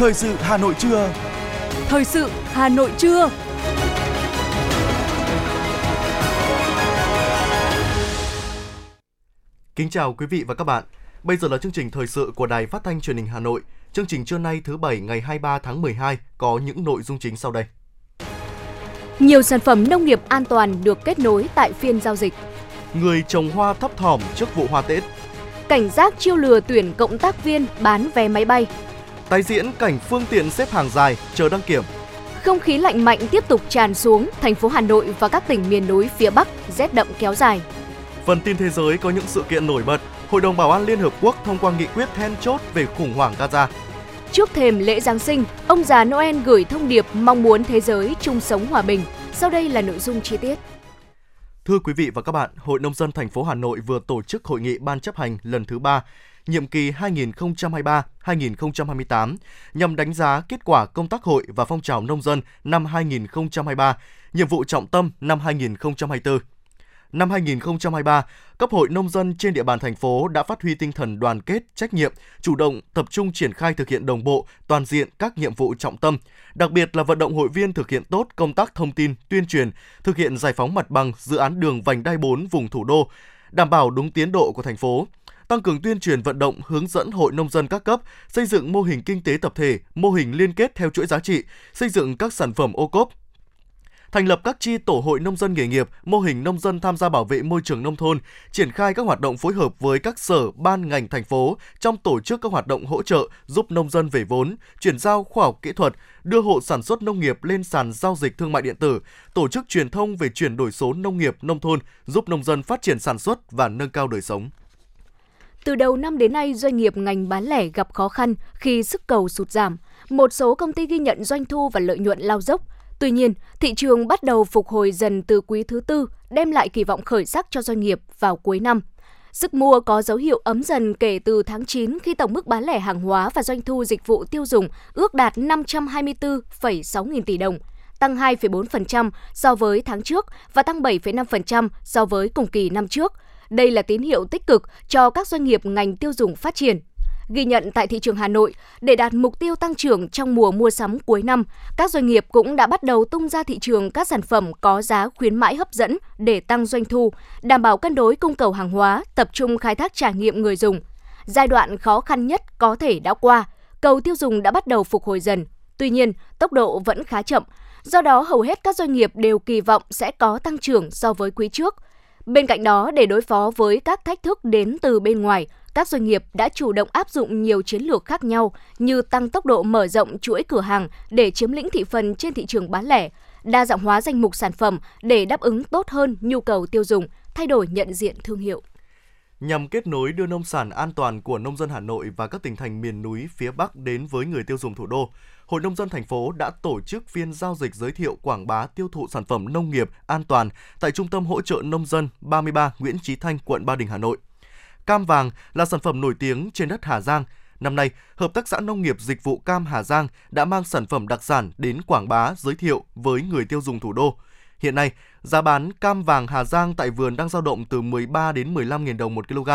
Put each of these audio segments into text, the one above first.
Thời sự Hà Nội trưa. Thời sự Hà Nội trưa. Kính chào quý vị và các bạn. Bây giờ là chương trình thời sự của Đài Phát thanh Truyền hình Hà Nội. Chương trình trưa nay thứ bảy ngày 23 tháng 12 có những nội dung chính sau đây. Nhiều sản phẩm nông nghiệp an toàn được kết nối tại phiên giao dịch. Người trồng hoa thấp thỏm trước vụ hoa Tết. Cảnh giác chiêu lừa tuyển cộng tác viên bán vé máy bay. Tái diễn cảnh phương tiện xếp hàng dài chờ đăng kiểm. Không khí lạnh mạnh tiếp tục tràn xuống thành phố Hà Nội và các tỉnh miền núi phía Bắc, rét đậm kéo dài. Phần tin thế giới có những sự kiện nổi bật. Hội đồng Bảo an Liên Hợp Quốc thông qua nghị quyết then chốt về khủng hoảng Gaza. Trước thềm lễ Giáng sinh, ông già Noel gửi thông điệp mong muốn thế giới chung sống hòa bình. Sau đây là nội dung chi tiết. Thưa quý vị và các bạn, Hội nông dân thành phố Hà Nội vừa tổ chức hội nghị ban chấp hành lần thứ 3 nhiệm kỳ 2023-2028 nhằm đánh giá kết quả công tác hội và phong trào nông dân năm 2023, nhiệm vụ trọng tâm năm 2024. Năm 2023, cấp hội nông dân trên địa bàn thành phố đã phát huy tinh thần đoàn kết, trách nhiệm, chủ động tập trung triển khai thực hiện đồng bộ, toàn diện các nhiệm vụ trọng tâm, đặc biệt là vận động hội viên thực hiện tốt công tác thông tin, tuyên truyền, thực hiện giải phóng mặt bằng dự án đường vành đai 4 vùng thủ đô, đảm bảo đúng tiến độ của thành phố, tăng cường tuyên truyền vận động hướng dẫn hội nông dân các cấp xây dựng mô hình kinh tế tập thể, mô hình liên kết theo chuỗi giá trị, xây dựng các sản phẩm ô cốp, thành lập các chi tổ hội nông dân nghề nghiệp, mô hình nông dân tham gia bảo vệ môi trường nông thôn, triển khai các hoạt động phối hợp với các sở, ban ngành thành phố trong tổ chức các hoạt động hỗ trợ giúp nông dân về vốn, chuyển giao khoa học kỹ thuật, đưa hộ sản xuất nông nghiệp lên sàn giao dịch thương mại điện tử, tổ chức truyền thông về chuyển đổi số nông nghiệp nông thôn, giúp nông dân phát triển sản xuất và nâng cao đời sống. Từ đầu năm đến nay, doanh nghiệp ngành bán lẻ gặp khó khăn khi sức cầu sụt giảm. Một số công ty ghi nhận doanh thu và lợi nhuận lao dốc. Tuy nhiên, thị trường bắt đầu phục hồi dần từ quý thứ tư, đem lại kỳ vọng khởi sắc cho doanh nghiệp vào cuối năm. Sức mua có dấu hiệu ấm dần kể từ tháng 9 khi tổng mức bán lẻ hàng hóa và doanh thu dịch vụ tiêu dùng ước đạt 524,6 nghìn tỷ đồng, tăng 2,4% so với tháng trước và tăng 7,5% so với cùng kỳ năm trước. Đây là tín hiệu tích cực cho các doanh nghiệp ngành tiêu dùng phát triển. Ghi nhận tại thị trường Hà Nội, để đạt mục tiêu tăng trưởng trong mùa mua sắm cuối năm, các doanh nghiệp cũng đã bắt đầu tung ra thị trường các sản phẩm có giá khuyến mãi hấp dẫn để tăng doanh thu, đảm bảo cân đối cung cầu hàng hóa, tập trung khai thác trải nghiệm người dùng. Giai đoạn khó khăn nhất có thể đã qua, cầu tiêu dùng đã bắt đầu phục hồi dần. Tuy nhiên, tốc độ vẫn khá chậm. Do đó, hầu hết các doanh nghiệp đều kỳ vọng sẽ có tăng trưởng so với quý trước – Bên cạnh đó, để đối phó với các thách thức đến từ bên ngoài, các doanh nghiệp đã chủ động áp dụng nhiều chiến lược khác nhau như tăng tốc độ mở rộng chuỗi cửa hàng để chiếm lĩnh thị phần trên thị trường bán lẻ, đa dạng hóa danh mục sản phẩm để đáp ứng tốt hơn nhu cầu tiêu dùng, thay đổi nhận diện thương hiệu nhằm kết nối đưa nông sản an toàn của nông dân Hà Nội và các tỉnh thành miền núi phía Bắc đến với người tiêu dùng thủ đô. Hội nông dân thành phố đã tổ chức phiên giao dịch giới thiệu quảng bá tiêu thụ sản phẩm nông nghiệp an toàn tại Trung tâm hỗ trợ nông dân 33 Nguyễn Chí Thanh, quận Ba Đình, Hà Nội. Cam vàng là sản phẩm nổi tiếng trên đất Hà Giang. Năm nay, Hợp tác xã Nông nghiệp Dịch vụ Cam Hà Giang đã mang sản phẩm đặc sản đến quảng bá giới thiệu với người tiêu dùng thủ đô. Hiện nay, giá bán cam vàng Hà Giang tại vườn đang dao động từ 13 đến 15 000 đồng một kg.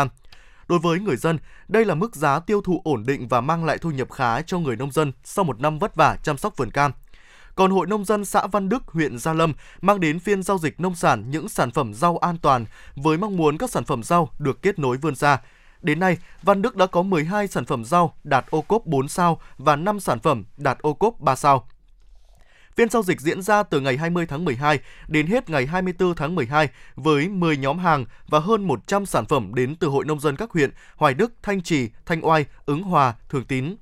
Đối với người dân, đây là mức giá tiêu thụ ổn định và mang lại thu nhập khá cho người nông dân sau một năm vất vả chăm sóc vườn cam. Còn Hội Nông dân xã Văn Đức, huyện Gia Lâm mang đến phiên giao dịch nông sản những sản phẩm rau an toàn với mong muốn các sản phẩm rau được kết nối vươn ra. Đến nay, Văn Đức đã có 12 sản phẩm rau đạt ô cốp 4 sao và 5 sản phẩm đạt ô cốp 3 sao. Phiên giao dịch diễn ra từ ngày 20 tháng 12 đến hết ngày 24 tháng 12 với 10 nhóm hàng và hơn 100 sản phẩm đến từ Hội Nông dân các huyện Hoài Đức, Thanh Trì, Thanh Oai, Ứng Hòa, Thường Tín.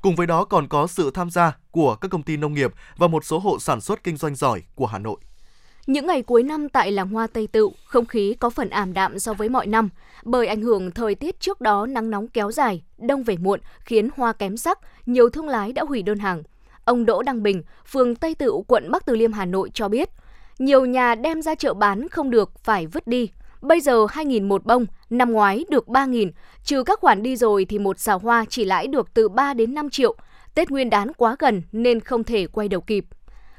Cùng với đó còn có sự tham gia của các công ty nông nghiệp và một số hộ sản xuất kinh doanh giỏi của Hà Nội. Những ngày cuối năm tại làng hoa Tây Tựu, không khí có phần ảm đạm so với mọi năm, bởi ảnh hưởng thời tiết trước đó nắng nóng kéo dài, đông về muộn khiến hoa kém sắc, nhiều thương lái đã hủy đơn hàng. Ông Đỗ Đăng Bình, phường Tây Tựu, quận Bắc Từ Liêm, Hà Nội cho biết, nhiều nhà đem ra chợ bán không được phải vứt đi. Bây giờ 2.000 một bông, năm ngoái được 3.000, trừ các khoản đi rồi thì một xào hoa chỉ lãi được từ 3 đến 5 triệu. Tết Nguyên đán quá gần nên không thể quay đầu kịp.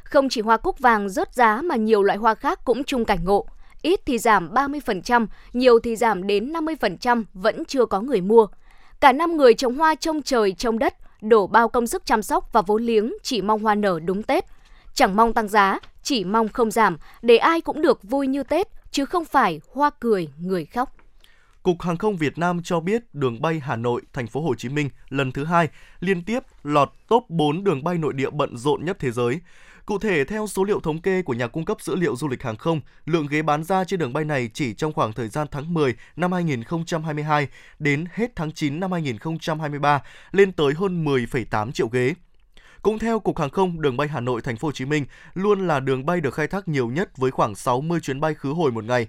Không chỉ hoa cúc vàng rớt giá mà nhiều loại hoa khác cũng chung cảnh ngộ. Ít thì giảm 30%, nhiều thì giảm đến 50% vẫn chưa có người mua. Cả năm người trồng hoa trông trời trông đất, đổ bao công sức chăm sóc và vốn liếng chỉ mong hoa nở đúng Tết. Chẳng mong tăng giá, chỉ mong không giảm để ai cũng được vui như Tết chứ không phải hoa cười người khóc. Cục Hàng không Việt Nam cho biết đường bay Hà Nội, Thành phố Hồ Chí Minh lần thứ hai liên tiếp lọt top 4 đường bay nội địa bận rộn nhất thế giới. Cụ thể, theo số liệu thống kê của nhà cung cấp dữ liệu du lịch hàng không, lượng ghế bán ra trên đường bay này chỉ trong khoảng thời gian tháng 10 năm 2022 đến hết tháng 9 năm 2023 lên tới hơn 10,8 triệu ghế. Cũng theo Cục Hàng không, đường bay Hà Nội Thành phố Hồ Chí Minh luôn là đường bay được khai thác nhiều nhất với khoảng 60 chuyến bay khứ hồi một ngày.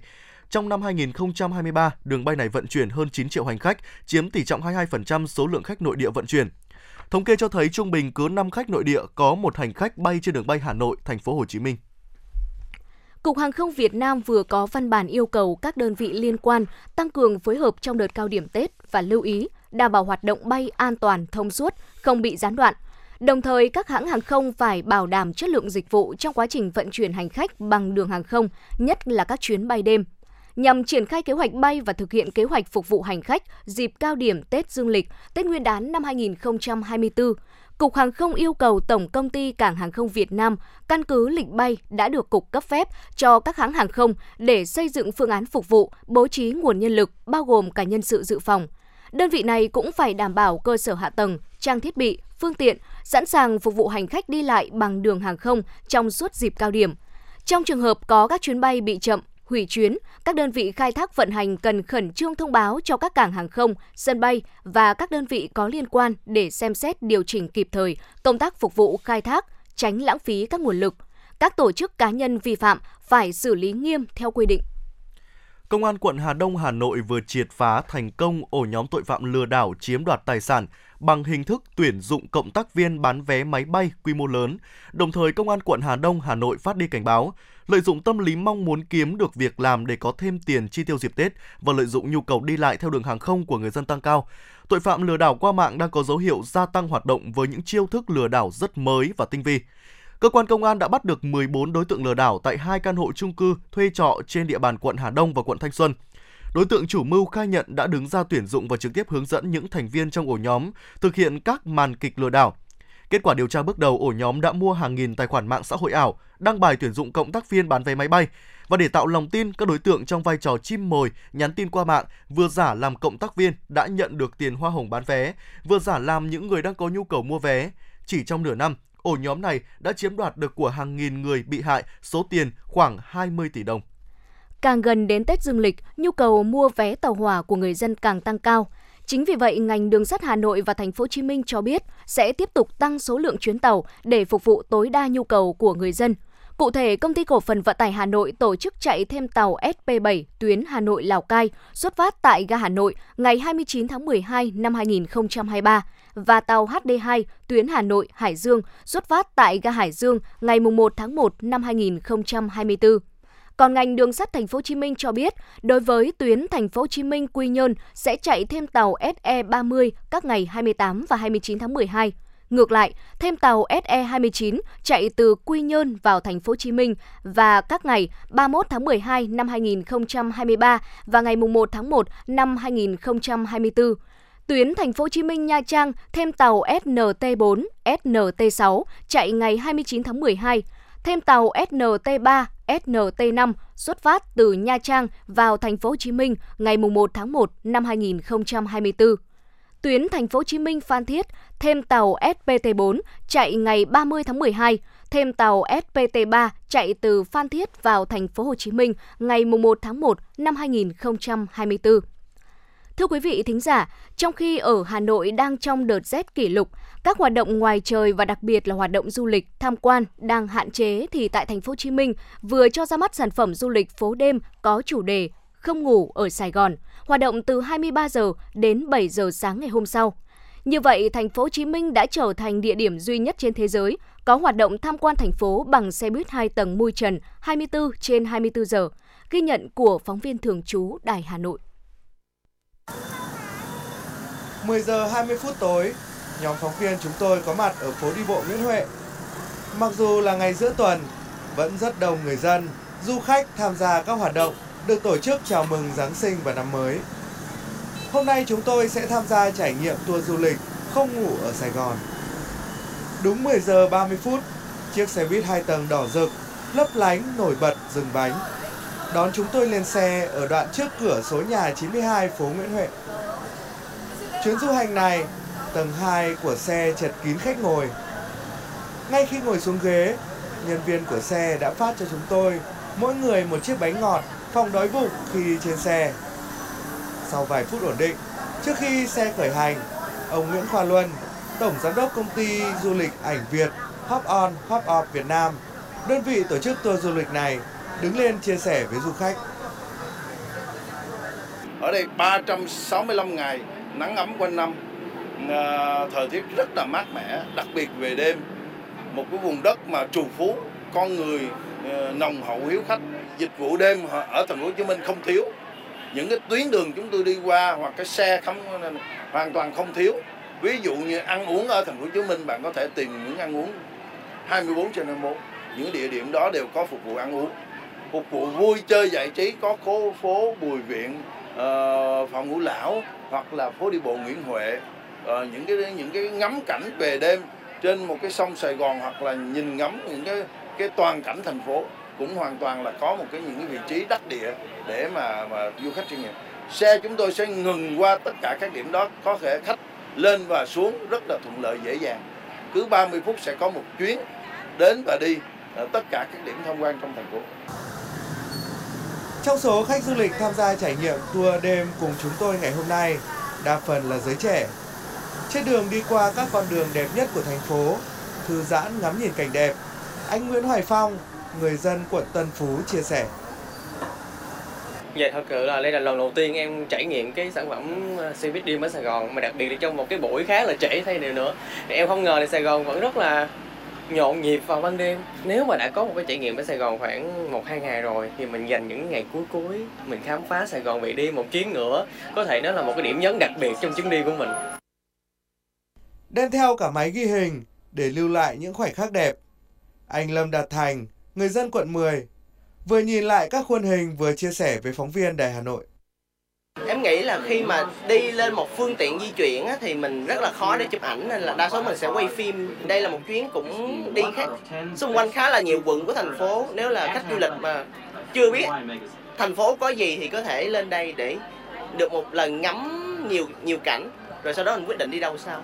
Trong năm 2023, đường bay này vận chuyển hơn 9 triệu hành khách, chiếm tỷ trọng 22% số lượng khách nội địa vận chuyển. Thống kê cho thấy trung bình cứ 5 khách nội địa có một hành khách bay trên đường bay Hà Nội, Thành phố Hồ Chí Minh. Cục Hàng không Việt Nam vừa có văn bản yêu cầu các đơn vị liên quan tăng cường phối hợp trong đợt cao điểm Tết và lưu ý đảm bảo hoạt động bay an toàn, thông suốt, không bị gián đoạn. Đồng thời, các hãng hàng không phải bảo đảm chất lượng dịch vụ trong quá trình vận chuyển hành khách bằng đường hàng không, nhất là các chuyến bay đêm, nhằm triển khai kế hoạch bay và thực hiện kế hoạch phục vụ hành khách dịp cao điểm Tết Dương lịch, Tết Nguyên đán năm 2024. Cục Hàng không yêu cầu Tổng Công ty Cảng Hàng không Việt Nam căn cứ lịch bay đã được Cục cấp phép cho các hãng hàng không để xây dựng phương án phục vụ, bố trí nguồn nhân lực, bao gồm cả nhân sự dự phòng. Đơn vị này cũng phải đảm bảo cơ sở hạ tầng, trang thiết bị, phương tiện, sẵn sàng phục vụ hành khách đi lại bằng đường hàng không trong suốt dịp cao điểm. Trong trường hợp có các chuyến bay bị chậm, hủy chuyến, các đơn vị khai thác vận hành cần khẩn trương thông báo cho các cảng hàng không, sân bay và các đơn vị có liên quan để xem xét điều chỉnh kịp thời công tác phục vụ khai thác, tránh lãng phí các nguồn lực. Các tổ chức cá nhân vi phạm phải xử lý nghiêm theo quy định. Công an quận Hà Đông, Hà Nội vừa triệt phá thành công ổ nhóm tội phạm lừa đảo chiếm đoạt tài sản bằng hình thức tuyển dụng cộng tác viên bán vé máy bay quy mô lớn. Đồng thời, Công an quận Hà Đông, Hà Nội phát đi cảnh báo, lợi dụng tâm lý mong muốn kiếm được việc làm để có thêm tiền chi tiêu dịp Tết và lợi dụng nhu cầu đi lại theo đường hàng không của người dân tăng cao. Tội phạm lừa đảo qua mạng đang có dấu hiệu gia tăng hoạt động với những chiêu thức lừa đảo rất mới và tinh vi. Cơ quan công an đã bắt được 14 đối tượng lừa đảo tại hai căn hộ chung cư, thuê trọ trên địa bàn quận Hà Đông và quận Thanh Xuân. Đối tượng chủ mưu khai nhận đã đứng ra tuyển dụng và trực tiếp hướng dẫn những thành viên trong ổ nhóm thực hiện các màn kịch lừa đảo. Kết quả điều tra bước đầu, ổ nhóm đã mua hàng nghìn tài khoản mạng xã hội ảo, đăng bài tuyển dụng cộng tác viên bán vé máy bay và để tạo lòng tin, các đối tượng trong vai trò chim mồi nhắn tin qua mạng vừa giả làm cộng tác viên đã nhận được tiền hoa hồng bán vé, vừa giả làm những người đang có nhu cầu mua vé. Chỉ trong nửa năm, ổ nhóm này đã chiếm đoạt được của hàng nghìn người bị hại số tiền khoảng 20 tỷ đồng. Càng gần đến Tết Dương lịch, nhu cầu mua vé tàu hỏa của người dân càng tăng cao. Chính vì vậy, ngành đường sắt Hà Nội và Thành phố Hồ Chí Minh cho biết sẽ tiếp tục tăng số lượng chuyến tàu để phục vụ tối đa nhu cầu của người dân. Cụ thể, công ty cổ phần vận tải Hà Nội tổ chức chạy thêm tàu SP7 tuyến Hà Nội Lào Cai xuất phát tại ga Hà Nội ngày 29 tháng 12 năm 2023 và tàu HD2 tuyến Hà Nội Hải Dương xuất phát tại ga Hải Dương ngày 1 tháng 1 năm 2024. Còn ngành đường sắt Thành phố Hồ Chí Minh cho biết, đối với tuyến Thành phố Hồ Chí Minh Quy Nhơn sẽ chạy thêm tàu SE30 các ngày 28 và 29 tháng 12. Ngược lại, thêm tàu SE29 chạy từ Quy Nhơn vào thành phố Hồ Chí Minh và các ngày 31 tháng 12 năm 2023 và ngày 1 tháng 1 năm 2024. Tuyến thành phố Hồ Chí Minh Nha Trang thêm tàu SNT4, SNT6 chạy ngày 29 tháng 12 thêm tàu SNT3, SNT5 xuất phát từ Nha Trang vào thành phố Hồ Chí Minh ngày 1 tháng 1 năm 2024. Tuyến thành phố Hồ Chí Minh Phan Thiết thêm tàu SPT4 chạy ngày 30 tháng 12, thêm tàu SPT3 chạy từ Phan Thiết vào thành phố Hồ Chí Minh ngày 1 tháng 1 năm 2024. Thưa quý vị thính giả, trong khi ở Hà Nội đang trong đợt rét kỷ lục, các hoạt động ngoài trời và đặc biệt là hoạt động du lịch, tham quan đang hạn chế thì tại thành phố Hồ Chí Minh vừa cho ra mắt sản phẩm du lịch phố đêm có chủ đề Không ngủ ở Sài Gòn, hoạt động từ 23 giờ đến 7 giờ sáng ngày hôm sau. Như vậy, thành phố Hồ Chí Minh đã trở thành địa điểm duy nhất trên thế giới có hoạt động tham quan thành phố bằng xe buýt 2 tầng mui trần 24 trên 24 giờ, ghi nhận của phóng viên thường trú Đài Hà Nội. 10 giờ 20 phút tối, nhóm phóng viên chúng tôi có mặt ở phố đi bộ Nguyễn Huệ. Mặc dù là ngày giữa tuần, vẫn rất đông người dân, du khách tham gia các hoạt động được tổ chức chào mừng Giáng sinh và năm mới. Hôm nay chúng tôi sẽ tham gia trải nghiệm tour du lịch không ngủ ở Sài Gòn. Đúng 10 giờ 30 phút, chiếc xe buýt hai tầng đỏ rực, lấp lánh nổi bật dừng bánh. Đón chúng tôi lên xe ở đoạn trước cửa số nhà 92 phố Nguyễn Huệ. Chuyến du hành này, tầng 2 của xe chật kín khách ngồi. Ngay khi ngồi xuống ghế, nhân viên của xe đã phát cho chúng tôi mỗi người một chiếc bánh ngọt phòng đói bụng khi trên xe. Sau vài phút ổn định, trước khi xe khởi hành, ông Nguyễn Khoa Luân, Tổng Giám đốc Công ty Du lịch Ảnh Việt Hop On Hop Off Việt Nam, đơn vị tổ chức tour du lịch này, đứng lên chia sẻ với du khách. Ở đây 365 ngày nắng ấm quanh năm, ờ, thời tiết rất là mát mẻ, đặc biệt về đêm. Một cái vùng đất mà trù phú, con người ờ, nồng hậu hiếu khách, dịch vụ đêm ở thành phố Hồ Chí Minh không thiếu. Những cái tuyến đường chúng tôi đi qua hoặc cái xe không hoàn toàn không thiếu. Ví dụ như ăn uống ở thành phố Hồ Chí Minh bạn có thể tìm những ăn uống 24 trên 24. Những địa điểm đó đều có phục vụ ăn uống. Phục vụ vui chơi giải trí có phố phố Bùi Viện, ờ, uh, phòng ngũ lão hoặc là phố đi bộ Nguyễn Huệ. Uh, những cái những cái ngắm cảnh về đêm trên một cái sông Sài Gòn hoặc là nhìn ngắm những cái cái toàn cảnh thành phố cũng hoàn toàn là có một cái những cái vị trí đắc địa để mà mà du khách trải nghiệm. Xe chúng tôi sẽ ngừng qua tất cả các điểm đó có thể khách lên và xuống rất là thuận lợi dễ dàng. Cứ 30 phút sẽ có một chuyến đến và đi ở tất cả các điểm tham quan trong thành phố. Trong số khách du lịch tham gia trải nghiệm tour đêm cùng chúng tôi ngày hôm nay, đa phần là giới trẻ. Trên đường đi qua các con đường đẹp nhất của thành phố, thư giãn ngắm nhìn cảnh đẹp, anh Nguyễn Hoài Phong, người dân quận Tân Phú chia sẻ. Dạ thật sự là đây là lần đầu tiên em trải nghiệm cái sản phẩm ờ, xe buýt đêm ở Sài Gòn mà đặc biệt là trong một cái buổi khá là trễ thay điều nữa. Thì em không ngờ là Sài Gòn vẫn rất là nhộn nhịp vào ban đêm. Nếu mà đã có một cái trải nghiệm ở Sài Gòn khoảng một hai ngày rồi thì mình dành những ngày cuối cuối mình khám phá Sài Gòn về đi một chuyến nữa, có thể nó là một cái điểm nhấn đặc biệt trong chuyến đi của mình. Đem theo cả máy ghi hình để lưu lại những khoảnh khắc đẹp. Anh Lâm Đạt Thành, người dân quận 10, vừa nhìn lại các khuôn hình vừa chia sẻ với phóng viên Đài Hà Nội. Em nghĩ là khi mà đi lên một phương tiện di chuyển á, thì mình rất là khó để chụp ảnh nên là đa số mình sẽ quay phim. Đây là một chuyến cũng đi khách xung quanh khá là nhiều quận của thành phố. Nếu là khách du lịch mà chưa biết thành phố có gì thì có thể lên đây để được một lần ngắm nhiều nhiều cảnh rồi sau đó mình quyết định đi đâu sao.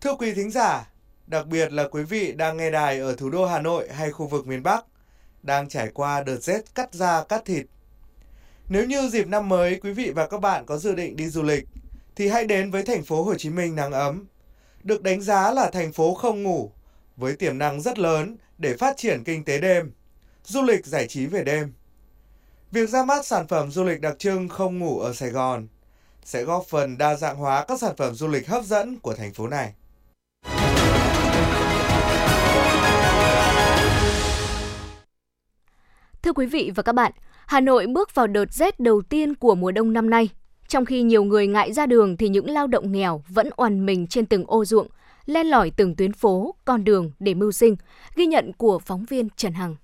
Thưa quý thính giả, đặc biệt là quý vị đang nghe đài ở thủ đô Hà Nội hay khu vực miền Bắc, đang trải qua đợt rét cắt da cắt thịt. Nếu như dịp năm mới quý vị và các bạn có dự định đi du lịch, thì hãy đến với thành phố Hồ Chí Minh nắng ấm. Được đánh giá là thành phố không ngủ, với tiềm năng rất lớn để phát triển kinh tế đêm, du lịch giải trí về đêm. Việc ra mắt sản phẩm du lịch đặc trưng không ngủ ở Sài Gòn sẽ góp phần đa dạng hóa các sản phẩm du lịch hấp dẫn của thành phố này. Thưa quý vị và các bạn, Hà Nội bước vào đợt rét đầu tiên của mùa đông năm nay. Trong khi nhiều người ngại ra đường thì những lao động nghèo vẫn oằn mình trên từng ô ruộng, len lỏi từng tuyến phố, con đường để mưu sinh, ghi nhận của phóng viên Trần Hằng.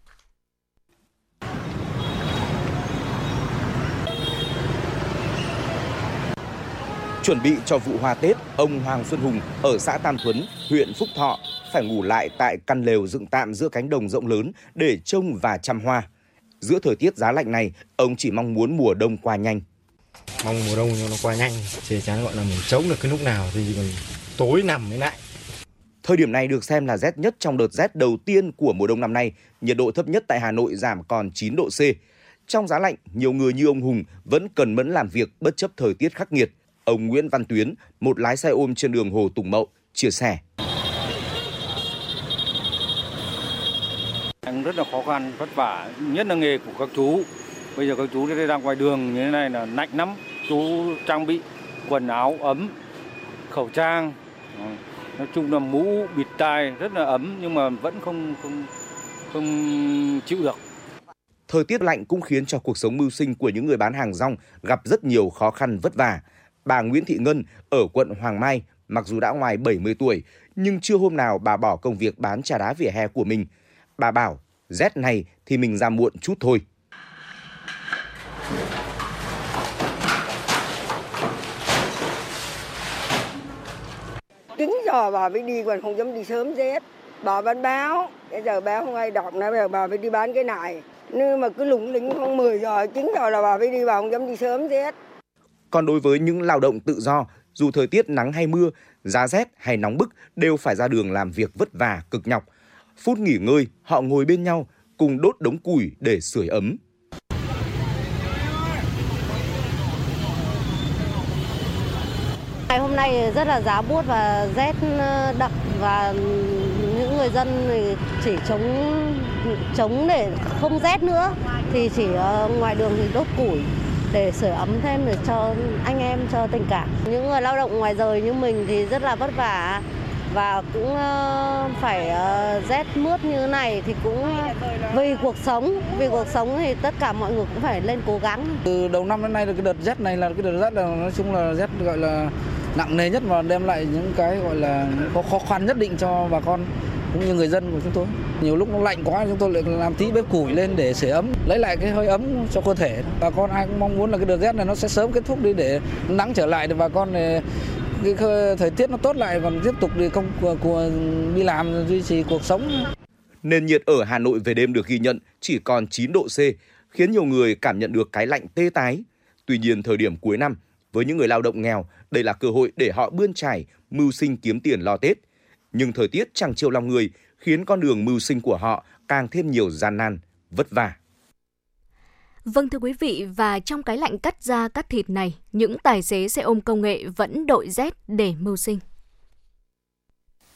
Chuẩn bị cho vụ hoa Tết, ông Hoàng Xuân Hùng ở xã Tam Thuấn, huyện Phúc Thọ phải ngủ lại tại căn lều dựng tạm giữa cánh đồng rộng lớn để trông và chăm hoa. Giữa thời tiết giá lạnh này, ông chỉ mong muốn mùa đông qua nhanh. Mong mùa đông cho nó qua nhanh, chỉ chắn gọi là mình chống được cái lúc nào thì còn tối nằm mới lại. Thời điểm này được xem là rét nhất trong đợt rét đầu tiên của mùa đông năm nay. Nhiệt độ thấp nhất tại Hà Nội giảm còn 9 độ C. Trong giá lạnh, nhiều người như ông Hùng vẫn cần mẫn làm việc bất chấp thời tiết khắc nghiệt. Ông Nguyễn Văn Tuyến, một lái xe ôm trên đường Hồ Tùng Mậu, chia sẻ. Rất là khó khăn, vất vả, nhất là nghề của các chú. Bây giờ các chú đang ngoài đường như thế này là lạnh lắm. Chú trang bị quần áo ấm, khẩu trang, nói chung là mũ bịt tai rất là ấm nhưng mà vẫn không không không chịu được. Thời tiết lạnh cũng khiến cho cuộc sống mưu sinh của những người bán hàng rong gặp rất nhiều khó khăn vất vả. Bà Nguyễn Thị Ngân ở quận Hoàng Mai, mặc dù đã ngoài 70 tuổi, nhưng chưa hôm nào bà bỏ công việc bán trà đá vỉa hè của mình. Bà bảo, rét này thì mình ra muộn chút thôi. 9 giờ bà mới đi còn không dám đi sớm rét. Bà vẫn báo, bây giờ báo không ai đọc nữa, bây giờ bà phải đi bán cái này. Nhưng mà cứ lủng lính không 10 giờ, 9 giờ là bà phải đi, bà không dám đi sớm rét. Còn đối với những lao động tự do, dù thời tiết nắng hay mưa, giá rét hay nóng bức đều phải ra đường làm việc vất vả, cực nhọc. Phút nghỉ ngơi, họ ngồi bên nhau cùng đốt đống củi để sưởi ấm. Ngày hôm nay rất là giá buốt và rét ừ, đậm và những người dân chỉ chống chống để không rét nữa thì chỉ ờ, ngoài đường thì đốt củi để sửa ấm thêm để cho anh em cho tình cảm. Những người lao động ngoài giờ như mình thì rất là vất vả và cũng ờ, phải ờ, rét mướt như thế này thì cũng ờ, vì cuộc sống vì cuộc sống thì tất cả mọi người cũng phải lên cố gắng từ đầu năm đến nay là cái đợt rét này là cái đợt rét là nói chung là rét gọi là nặng nề nhất và đem lại những cái gọi là có khó khăn nhất định cho bà con cũng như người dân của chúng tôi. Nhiều lúc nó lạnh quá chúng tôi lại làm tí bếp củi lên để sưởi ấm, lấy lại cái hơi ấm cho cơ thể. Bà con ai cũng mong muốn là cái đợt rét này nó sẽ sớm kết thúc đi để nắng trở lại để bà con này cái thời tiết nó tốt lại còn tiếp tục đi công của, của đi làm duy trì cuộc sống. Nền nhiệt ở Hà Nội về đêm được ghi nhận chỉ còn 9 độ C, khiến nhiều người cảm nhận được cái lạnh tê tái. Tuy nhiên thời điểm cuối năm, với những người lao động nghèo, đây là cơ hội để họ bươn trải, mưu sinh kiếm tiền lo Tết. Nhưng thời tiết chẳng chiều lòng người, khiến con đường mưu sinh của họ càng thêm nhiều gian nan, vất vả. Vâng thưa quý vị, và trong cái lạnh cắt da cắt thịt này, những tài xế xe ôm công nghệ vẫn đội rét để mưu sinh.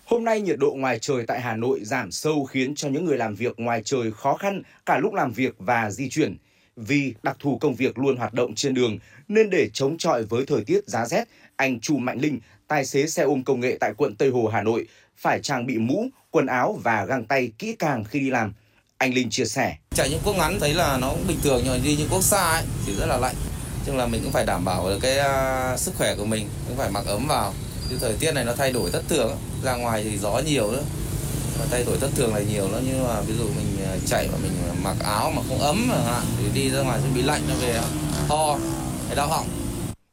Hôm nay nhiệt độ ngoài trời tại Hà Nội giảm sâu khiến cho những người làm việc ngoài trời khó khăn cả lúc làm việc và di chuyển. Vì đặc thù công việc luôn hoạt động trên đường nên để chống chọi với thời tiết giá rét, anh Chu Mạnh Linh, tài xế xe ôm công nghệ tại quận Tây Hồ, Hà Nội, phải trang bị mũ, quần áo và găng tay kỹ càng khi đi làm. Anh Linh chia sẻ. Chạy những quốc ngắn thấy là nó cũng bình thường nhưng mà đi những quốc xa ấy thì rất là lạnh. Nhưng là mình cũng phải đảm bảo được cái uh, sức khỏe của mình, cũng phải mặc ấm vào. Chứ thời tiết này nó thay đổi thất thường, ra ngoài thì gió nhiều nữa. Và thay đổi thất thường này nhiều nữa nhưng mà ví dụ mình à, chạy mà mình mặc áo mà không ấm mà thì đi ra ngoài sẽ bị lạnh nó về ho, hay đau họng.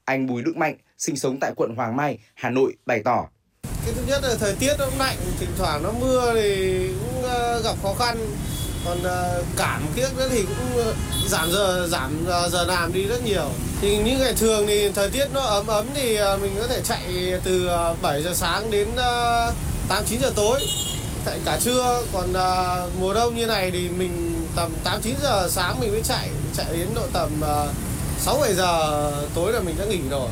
Anh Bùi Đức Mạnh, sinh sống tại quận Hoàng Mai, Hà Nội bày tỏ. Cái thứ nhất là thời tiết nó lạnh, thỉnh thoảng nó mưa thì cũng gặp khó khăn còn uh, cảm kiếc nữa thì cũng ờ, giảm giờ giảm ờ, giờ làm đi rất nhiều. Thì những ngày thường thì thời tiết nó ấm ấm thì mình có thể chạy từ 7 giờ sáng đến 8 9 giờ tối. Chạy cả trưa còn mùa đông như này thì mình tầm 8 9 giờ sáng mình mới chạy chạy đến độ tầm 6 7 giờ tối là mình đã nghỉ rồi.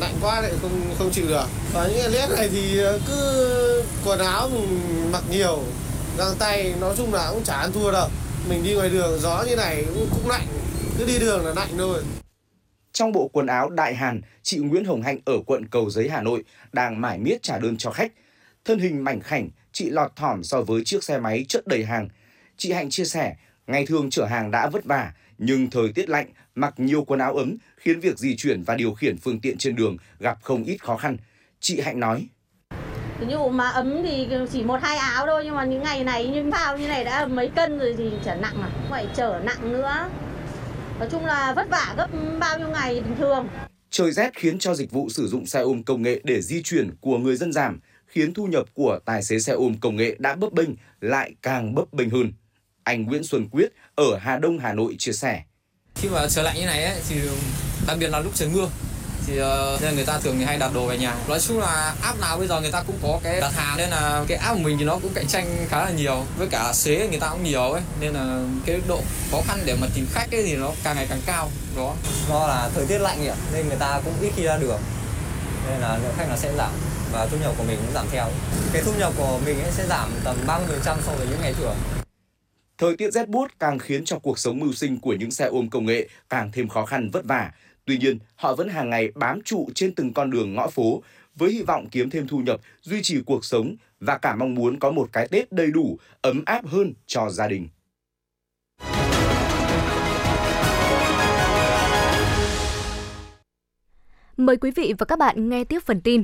Lạnh quá lại không không chịu được. Và những ngày lét này thì cứ quần áo mình mặc nhiều găng tay nói chung là cũng chả ăn thua đâu. Mình đi ngoài đường gió như này cũng, cũng lạnh. Cứ đi đường là lạnh thôi. Trong bộ quần áo đại hàn chị Nguyễn Hồng Hạnh ở quận Cầu Giấy Hà Nội đang mải miết trả đơn cho khách. Thân hình mảnh khảnh chị lọt thỏm so với chiếc xe máy chất đầy hàng. Chị Hạnh chia sẻ ngày thường chở hàng đã vất vả nhưng thời tiết lạnh mặc nhiều quần áo ấm khiến việc di chuyển và điều khiển phương tiện trên đường gặp không ít khó khăn. Chị Hạnh nói ví dụ mà ấm thì chỉ một hai áo thôi nhưng mà những ngày này như phao như này đã mấy cân rồi thì chở nặng à phải chở nặng nữa nói chung là vất vả gấp bao nhiêu ngày bình thường Trời rét khiến cho dịch vụ sử dụng xe ôm công nghệ để di chuyển của người dân giảm, khiến thu nhập của tài xế xe ôm công nghệ đã bấp bênh lại càng bấp bênh hơn. Anh Nguyễn Xuân Quyết ở Hà Đông, Hà Nội chia sẻ. Khi mà trời lạnh như này ấy, thì đặc biệt là lúc trời mưa thì uh, nên người ta thường thì hay đặt đồ về nhà. Nói chung là app nào bây giờ người ta cũng có cái đặt hàng nên là cái app của mình thì nó cũng cạnh tranh khá là nhiều. Với cả xế người ta cũng nhiều ấy nên là cái độ khó khăn để mà tìm khách ấy thì nó càng ngày càng cao. Đó. Do là thời tiết lạnh ấy, nên người ta cũng ít khi ra đường. Nên là lượng khách nó sẽ giảm và thu nhập của mình cũng giảm theo. Cái thu nhập của mình ấy sẽ giảm tầm 30% so với những ngày thường. Thời tiết rét buốt càng khiến cho cuộc sống mưu sinh của những xe ôm công nghệ càng thêm khó khăn vất vả. Tuy nhiên, họ vẫn hàng ngày bám trụ trên từng con đường ngõ phố với hy vọng kiếm thêm thu nhập, duy trì cuộc sống và cả mong muốn có một cái Tết đầy đủ, ấm áp hơn cho gia đình. Mời quý vị và các bạn nghe tiếp phần tin.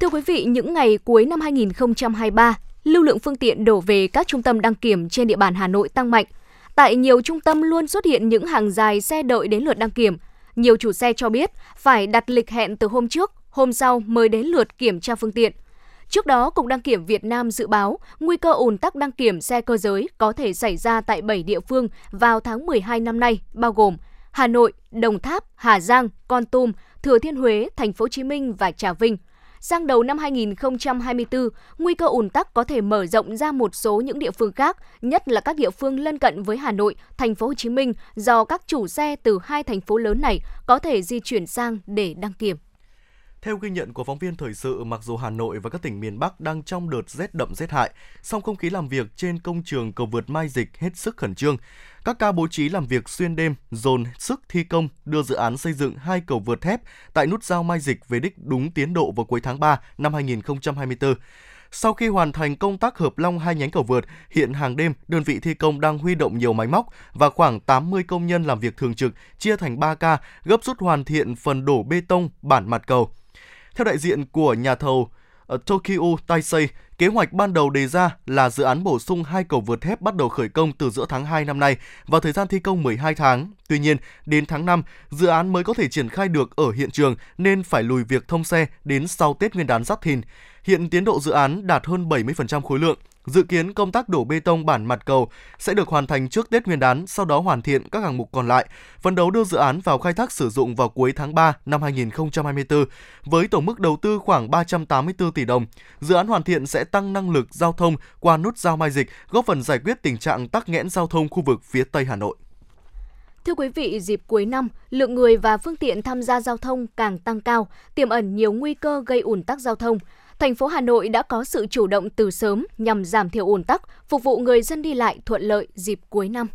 Thưa quý vị, những ngày cuối năm 2023, lưu lượng phương tiện đổ về các trung tâm đăng kiểm trên địa bàn Hà Nội tăng mạnh. Tại nhiều trung tâm luôn xuất hiện những hàng dài xe đợi đến lượt đăng kiểm. Nhiều chủ xe cho biết phải đặt lịch hẹn từ hôm trước, hôm sau mới đến lượt kiểm tra phương tiện. Trước đó, Cục Đăng kiểm Việt Nam dự báo nguy cơ ùn tắc đăng kiểm xe cơ giới có thể xảy ra tại 7 địa phương vào tháng 12 năm nay, bao gồm Hà Nội, Đồng Tháp, Hà Giang, Con Tum, Thừa Thiên Huế, Thành phố Hồ Chí Minh và Trà Vinh. Sang đầu năm 2024, nguy cơ ùn tắc có thể mở rộng ra một số những địa phương khác, nhất là các địa phương lân cận với Hà Nội, Thành phố Hồ Chí Minh do các chủ xe từ hai thành phố lớn này có thể di chuyển sang để đăng kiểm. Theo ghi nhận của phóng viên thời sự, mặc dù Hà Nội và các tỉnh miền Bắc đang trong đợt rét đậm rét hại, song không khí làm việc trên công trường cầu vượt Mai Dịch hết sức khẩn trương. Các ca bố trí làm việc xuyên đêm, dồn sức thi công đưa dự án xây dựng hai cầu vượt thép tại nút giao Mai Dịch về đích đúng tiến độ vào cuối tháng 3 năm 2024. Sau khi hoàn thành công tác hợp long hai nhánh cầu vượt, hiện hàng đêm đơn vị thi công đang huy động nhiều máy móc và khoảng 80 công nhân làm việc thường trực chia thành 3 ca gấp rút hoàn thiện phần đổ bê tông bản mặt cầu. Theo đại diện của nhà thầu Ờ, Tokyo Taisei, kế hoạch ban đầu đề ra là dự án bổ sung hai cầu vượt thép bắt đầu khởi công từ giữa tháng 2 năm nay và thời gian thi công 12 tháng. Tuy nhiên, đến tháng 5, dự án mới có thể triển khai được ở hiện trường nên phải lùi việc thông xe đến sau Tết Nguyên đán Giáp Thìn. Hiện tiến độ dự án đạt hơn 70% khối lượng. Dự kiến công tác đổ bê tông bản mặt cầu sẽ được hoàn thành trước Tết Nguyên đán, sau đó hoàn thiện các hạng mục còn lại, phấn đấu đưa dự án vào khai thác sử dụng vào cuối tháng 3 năm 2024 với tổng mức đầu tư khoảng 384 tỷ đồng. Dự án hoàn thiện sẽ tăng năng lực giao thông qua nút giao Mai Dịch, góp phần giải quyết tình trạng tắc nghẽn giao thông khu vực phía Tây Hà Nội. Thưa quý vị, dịp cuối năm, lượng người và phương tiện tham gia giao thông càng tăng cao, tiềm ẩn nhiều nguy cơ gây ủn tắc giao thông thành phố Hà Nội đã có sự chủ động từ sớm nhằm giảm thiểu ùn tắc, phục vụ người dân đi lại thuận lợi dịp cuối năm.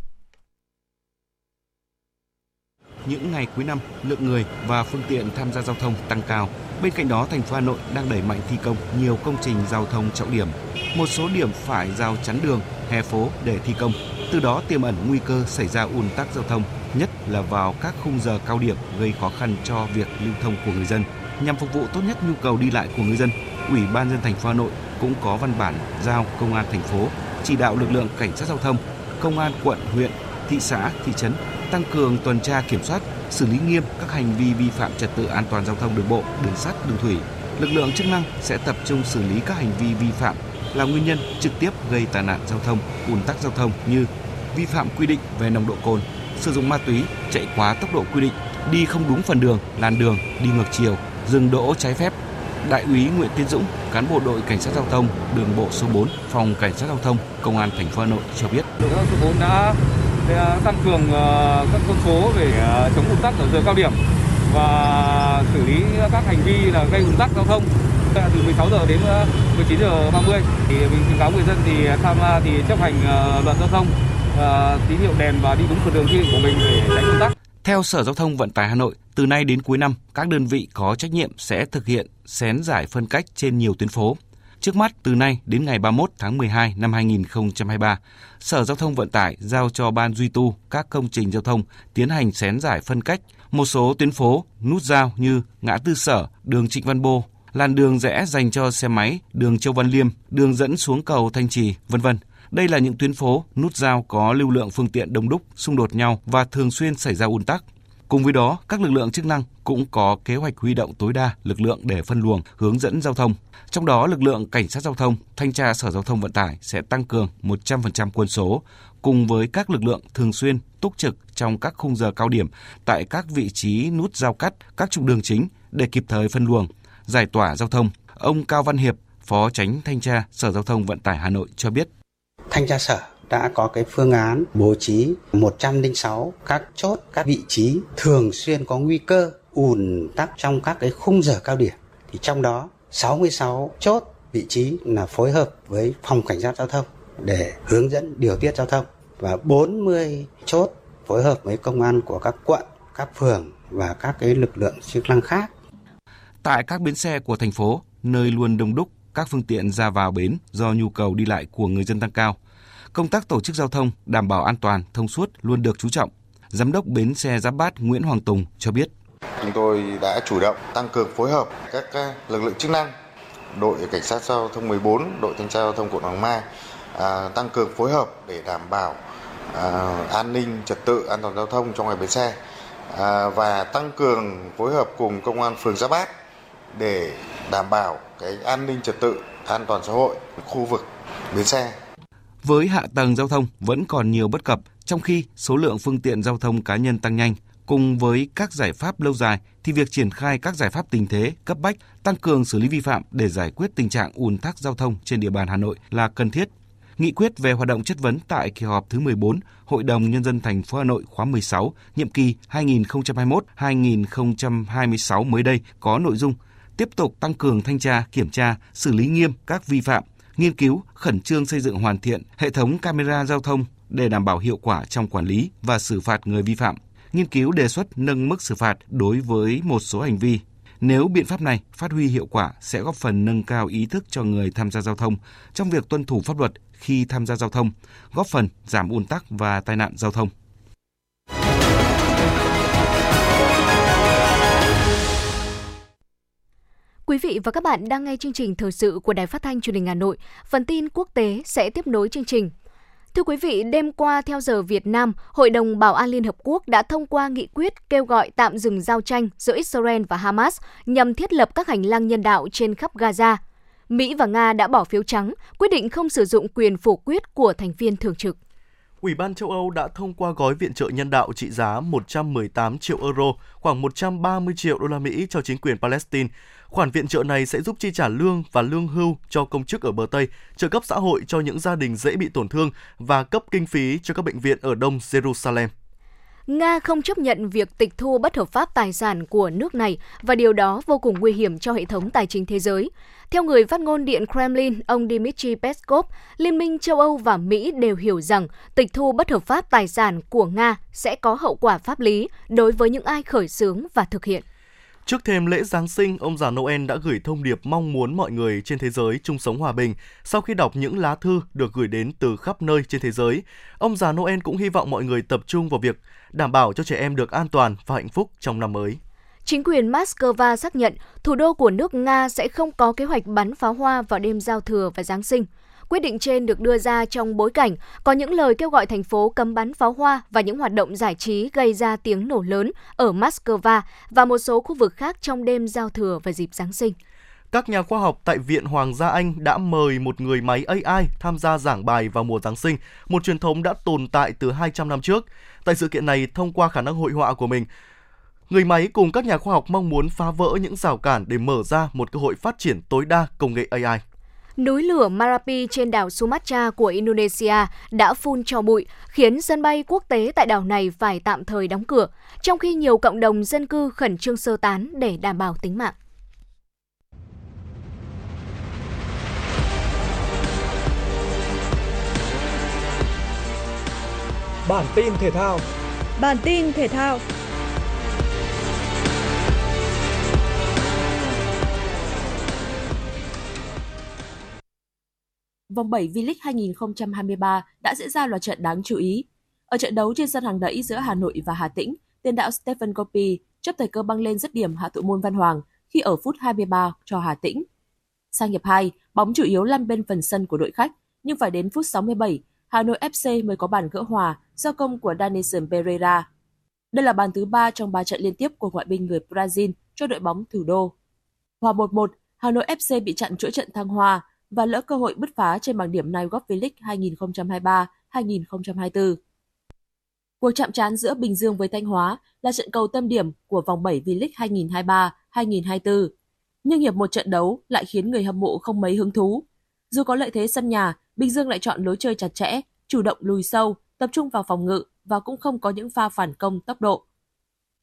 Những ngày cuối năm, lượng người và phương tiện tham gia giao thông tăng cao. Bên cạnh đó, thành phố Hà Nội đang đẩy mạnh thi công nhiều công trình giao thông trọng điểm. Một số điểm phải giao chắn đường, hè phố để thi công. Từ đó tiềm ẩn nguy cơ xảy ra ùn tắc giao thông, nhất là vào các khung giờ cao điểm gây khó khăn cho việc lưu thông của người dân. Nhằm phục vụ tốt nhất nhu cầu đi lại của người dân, Ủy ban dân thành phố Hà Nội cũng có văn bản giao công an thành phố chỉ đạo lực lượng cảnh sát giao thông, công an quận, huyện, thị xã, thị trấn tăng cường tuần tra kiểm soát, xử lý nghiêm các hành vi vi phạm trật tự an toàn giao thông đường bộ, đường sắt, đường thủy. Lực lượng chức năng sẽ tập trung xử lý các hành vi vi phạm là nguyên nhân trực tiếp gây tai nạn giao thông, ùn tắc giao thông như vi phạm quy định về nồng độ cồn, sử dụng ma túy, chạy quá tốc độ quy định, đi không đúng phần đường, làn đường, đi ngược chiều, dừng đỗ trái phép, Đại úy Nguyễn Tiến Dũng, cán bộ đội cảnh sát giao thông đường bộ số 4, phòng cảnh sát giao thông, công an thành phố Hà Nội cho biết. Đội cảnh sát số 4 đã à, tăng cường à, các con số về à, chống ùn tắc ở giờ cao điểm và xử lý các hành vi là gây ùn tắc giao thông từ 16 giờ đến ờ, 19 giờ 30 thì mình khuyến cáo người dân thì tham gia thì chấp hành ờ, luật giao thông ờ, tín hiệu đèn và đi đúng phần đường quy định của mình để tránh ùn tắc. Theo Sở Giao thông Vận tải Hà Nội, từ nay đến cuối năm, các đơn vị có trách nhiệm sẽ thực hiện xén giải phân cách trên nhiều tuyến phố. Trước mắt, từ nay đến ngày 31 tháng 12 năm 2023, Sở Giao thông Vận tải giao cho Ban duy tu các công trình giao thông tiến hành xén giải phân cách một số tuyến phố, nút giao như ngã tư sở, đường Trịnh Văn Bô, làn đường rẽ dành cho xe máy, đường Châu Văn Liêm, đường dẫn xuống cầu Thanh Trì, vân vân. Đây là những tuyến phố, nút giao có lưu lượng phương tiện đông đúc, xung đột nhau và thường xuyên xảy ra ùn tắc. Cùng với đó, các lực lượng chức năng cũng có kế hoạch huy động tối đa lực lượng để phân luồng, hướng dẫn giao thông. Trong đó, lực lượng cảnh sát giao thông, thanh tra Sở Giao thông Vận tải sẽ tăng cường 100% quân số cùng với các lực lượng thường xuyên túc trực trong các khung giờ cao điểm tại các vị trí nút giao cắt, các trục đường chính để kịp thời phân luồng, giải tỏa giao thông. Ông Cao Văn Hiệp, Phó Tránh Thanh tra Sở Giao thông Vận tải Hà Nội cho biết. Thanh tra Sở đã có cái phương án bố trí 106 các chốt, các vị trí thường xuyên có nguy cơ ùn tắc trong các cái khung giờ cao điểm. Thì trong đó 66 chốt vị trí là phối hợp với phòng cảnh sát giao thông để hướng dẫn điều tiết giao thông và 40 chốt phối hợp với công an của các quận, các phường và các cái lực lượng chức năng khác. Tại các bến xe của thành phố, nơi luôn đông đúc các phương tiện ra vào bến do nhu cầu đi lại của người dân tăng cao, công tác tổ chức giao thông đảm bảo an toàn, thông suốt luôn được chú trọng. Giám đốc bến xe Giáp Bát Nguyễn Hoàng Tùng cho biết. Chúng tôi đã chủ động tăng cường phối hợp các lực lượng chức năng, đội cảnh sát giao thông 14, đội thanh tra giao thông quận Hoàng Mai à, tăng cường phối hợp để đảm bảo à, an ninh trật tự an toàn giao thông trong ngày bến xe à, và tăng cường phối hợp cùng công an phường Giáp Bát để đảm bảo cái an ninh trật tự an toàn xã hội, khu vực bến xe. Với hạ tầng giao thông vẫn còn nhiều bất cập, trong khi số lượng phương tiện giao thông cá nhân tăng nhanh, cùng với các giải pháp lâu dài thì việc triển khai các giải pháp tình thế cấp bách tăng cường xử lý vi phạm để giải quyết tình trạng ùn tắc giao thông trên địa bàn Hà Nội là cần thiết. Nghị quyết về hoạt động chất vấn tại kỳ họp thứ 14 Hội đồng nhân dân thành phố Hà Nội khóa 16, nhiệm kỳ 2021-2026 mới đây có nội dung tiếp tục tăng cường thanh tra, kiểm tra, xử lý nghiêm các vi phạm, nghiên cứu, khẩn trương xây dựng hoàn thiện hệ thống camera giao thông để đảm bảo hiệu quả trong quản lý và xử phạt người vi phạm, nghiên cứu đề xuất nâng mức xử phạt đối với một số hành vi. Nếu biện pháp này phát huy hiệu quả sẽ góp phần nâng cao ý thức cho người tham gia giao thông trong việc tuân thủ pháp luật khi tham gia giao thông, góp phần giảm ùn tắc và tai nạn giao thông. Quý vị và các bạn đang nghe chương trình thời sự của Đài Phát thanh Truyền hình Hà Nội. Phần tin quốc tế sẽ tiếp nối chương trình. Thưa quý vị, đêm qua theo giờ Việt Nam, Hội đồng Bảo an Liên Hợp Quốc đã thông qua nghị quyết kêu gọi tạm dừng giao tranh giữa Israel và Hamas nhằm thiết lập các hành lang nhân đạo trên khắp Gaza. Mỹ và Nga đã bỏ phiếu trắng, quyết định không sử dụng quyền phủ quyết của thành viên thường trực. Ủy ban châu Âu đã thông qua gói viện trợ nhân đạo trị giá 118 triệu euro, khoảng 130 triệu đô la Mỹ cho chính quyền Palestine. Khoản viện trợ này sẽ giúp chi trả lương và lương hưu cho công chức ở bờ Tây, trợ cấp xã hội cho những gia đình dễ bị tổn thương và cấp kinh phí cho các bệnh viện ở Đông Jerusalem. Nga không chấp nhận việc tịch thu bất hợp pháp tài sản của nước này và điều đó vô cùng nguy hiểm cho hệ thống tài chính thế giới. Theo người phát ngôn Điện Kremlin, ông Dmitry Peskov, Liên minh châu Âu và Mỹ đều hiểu rằng tịch thu bất hợp pháp tài sản của Nga sẽ có hậu quả pháp lý đối với những ai khởi xướng và thực hiện. Trước thêm lễ Giáng sinh, ông già Noel đã gửi thông điệp mong muốn mọi người trên thế giới chung sống hòa bình. Sau khi đọc những lá thư được gửi đến từ khắp nơi trên thế giới, ông già Noel cũng hy vọng mọi người tập trung vào việc đảm bảo cho trẻ em được an toàn và hạnh phúc trong năm mới. Chính quyền Moscow xác nhận thủ đô của nước Nga sẽ không có kế hoạch bắn pháo hoa vào đêm giao thừa và Giáng sinh. Quyết định trên được đưa ra trong bối cảnh có những lời kêu gọi thành phố cấm bắn pháo hoa và những hoạt động giải trí gây ra tiếng nổ lớn ở Moscow và một số khu vực khác trong đêm giao thừa và dịp Giáng sinh. Các nhà khoa học tại Viện Hoàng gia Anh đã mời một người máy AI tham gia giảng bài vào mùa Giáng sinh, một truyền thống đã tồn tại từ 200 năm trước. Tại sự kiện này, thông qua khả năng hội họa của mình, Người máy cùng các nhà khoa học mong muốn phá vỡ những rào cản để mở ra một cơ hội phát triển tối đa công nghệ AI. Núi lửa Marapi trên đảo Sumatra của Indonesia đã phun cho bụi, khiến sân bay quốc tế tại đảo này phải tạm thời đóng cửa, trong khi nhiều cộng đồng dân cư khẩn trương sơ tán để đảm bảo tính mạng. Bản tin thể thao Bản tin thể thao vòng 7 V-League 2023 đã diễn ra loạt trận đáng chú ý. Ở trận đấu trên sân hàng đẫy giữa Hà Nội và Hà Tĩnh, tiền đạo Stephen Kopi chấp thời cơ băng lên dứt điểm hạ thủ môn Văn Hoàng khi ở phút 23 cho Hà Tĩnh. Sang hiệp 2, bóng chủ yếu lăn bên phần sân của đội khách, nhưng phải đến phút 67, Hà Nội FC mới có bàn gỡ hòa do công của Danison Pereira. Đây là bàn thứ 3 trong 3 trận liên tiếp của ngoại binh người Brazil cho đội bóng thủ đô. Hòa 1-1, Hà Nội FC bị chặn chuỗi trận thăng hoa và lỡ cơ hội bứt phá trên bảng điểm này góp V-League 2023-2024. Cuộc chạm trán giữa Bình Dương với Thanh Hóa là trận cầu tâm điểm của vòng 7 V-League 2023-2024. Nhưng hiệp một trận đấu lại khiến người hâm mộ không mấy hứng thú. Dù có lợi thế sân nhà, Bình Dương lại chọn lối chơi chặt chẽ, chủ động lùi sâu, tập trung vào phòng ngự và cũng không có những pha phản công tốc độ.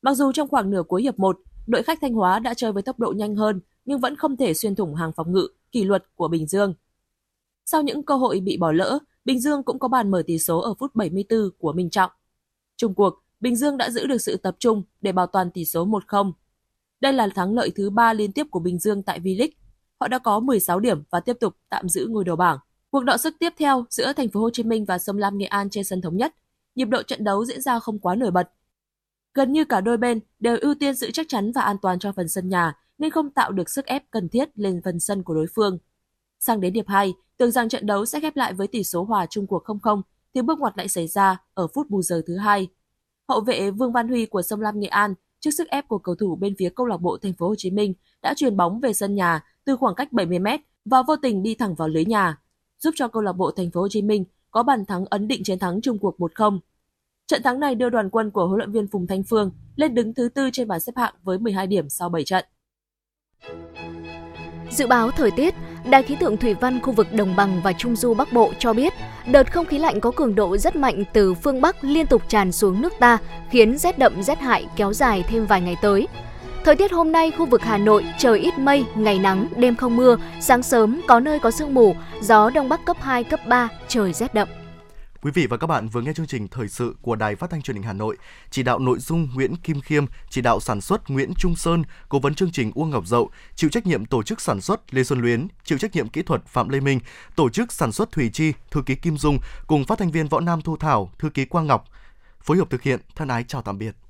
Mặc dù trong khoảng nửa cuối hiệp 1, đội khách Thanh Hóa đã chơi với tốc độ nhanh hơn nhưng vẫn không thể xuyên thủng hàng phòng ngự kỷ luật của Bình Dương. Sau những cơ hội bị bỏ lỡ, Bình Dương cũng có bàn mở tỷ số ở phút 74 của Minh Trọng. Trung cuộc, Bình Dương đã giữ được sự tập trung để bảo toàn tỷ số 1-0. Đây là thắng lợi thứ ba liên tiếp của Bình Dương tại V-League. Họ đã có 16 điểm và tiếp tục tạm giữ ngôi đầu bảng. Cuộc đọ sức tiếp theo giữa thành phố Hồ Chí Minh và Sông Lam Nghệ An trên sân thống nhất. Nhịp độ trận đấu diễn ra không quá nổi bật. Gần như cả đôi bên đều ưu tiên sự chắc chắn và an toàn cho phần sân nhà nên không tạo được sức ép cần thiết lên phần sân của đối phương. Sang đến hiệp 2, tưởng rằng trận đấu sẽ khép lại với tỷ số hòa chung cuộc 0-0, thì bước ngoặt lại xảy ra ở phút bù giờ thứ hai. Hậu vệ Vương Văn Huy của Sông Lam Nghệ An trước sức ép của cầu thủ bên phía câu lạc bộ Thành phố Hồ Chí Minh đã truyền bóng về sân nhà từ khoảng cách 70 m và vô tình đi thẳng vào lưới nhà, giúp cho câu lạc bộ Thành phố Hồ Chí Minh có bàn thắng ấn định chiến thắng chung cuộc 1-0. Trận thắng này đưa đoàn quân của huấn luyện viên Phùng Thanh Phương lên đứng thứ tư trên bảng xếp hạng với 12 điểm sau 7 trận. Dự báo thời tiết, Đài khí tượng thủy văn khu vực Đồng bằng và Trung du Bắc Bộ cho biết, đợt không khí lạnh có cường độ rất mạnh từ phương Bắc liên tục tràn xuống nước ta, khiến rét đậm rét hại kéo dài thêm vài ngày tới. Thời tiết hôm nay khu vực Hà Nội trời ít mây, ngày nắng, đêm không mưa, sáng sớm có nơi có sương mù, gió đông bắc cấp 2, cấp 3, trời rét đậm. Quý vị và các bạn vừa nghe chương trình thời sự của Đài Phát thanh Truyền hình Hà Nội. Chỉ đạo nội dung Nguyễn Kim Khiêm, chỉ đạo sản xuất Nguyễn Trung Sơn, cố vấn chương trình Uông Ngọc Dậu, chịu trách nhiệm tổ chức sản xuất Lê Xuân Luyến, chịu trách nhiệm kỹ thuật Phạm Lê Minh, tổ chức sản xuất Thủy Chi, thư ký Kim Dung cùng phát thanh viên Võ Nam Thu Thảo, thư ký Quang Ngọc. Phối hợp thực hiện, thân ái chào tạm biệt.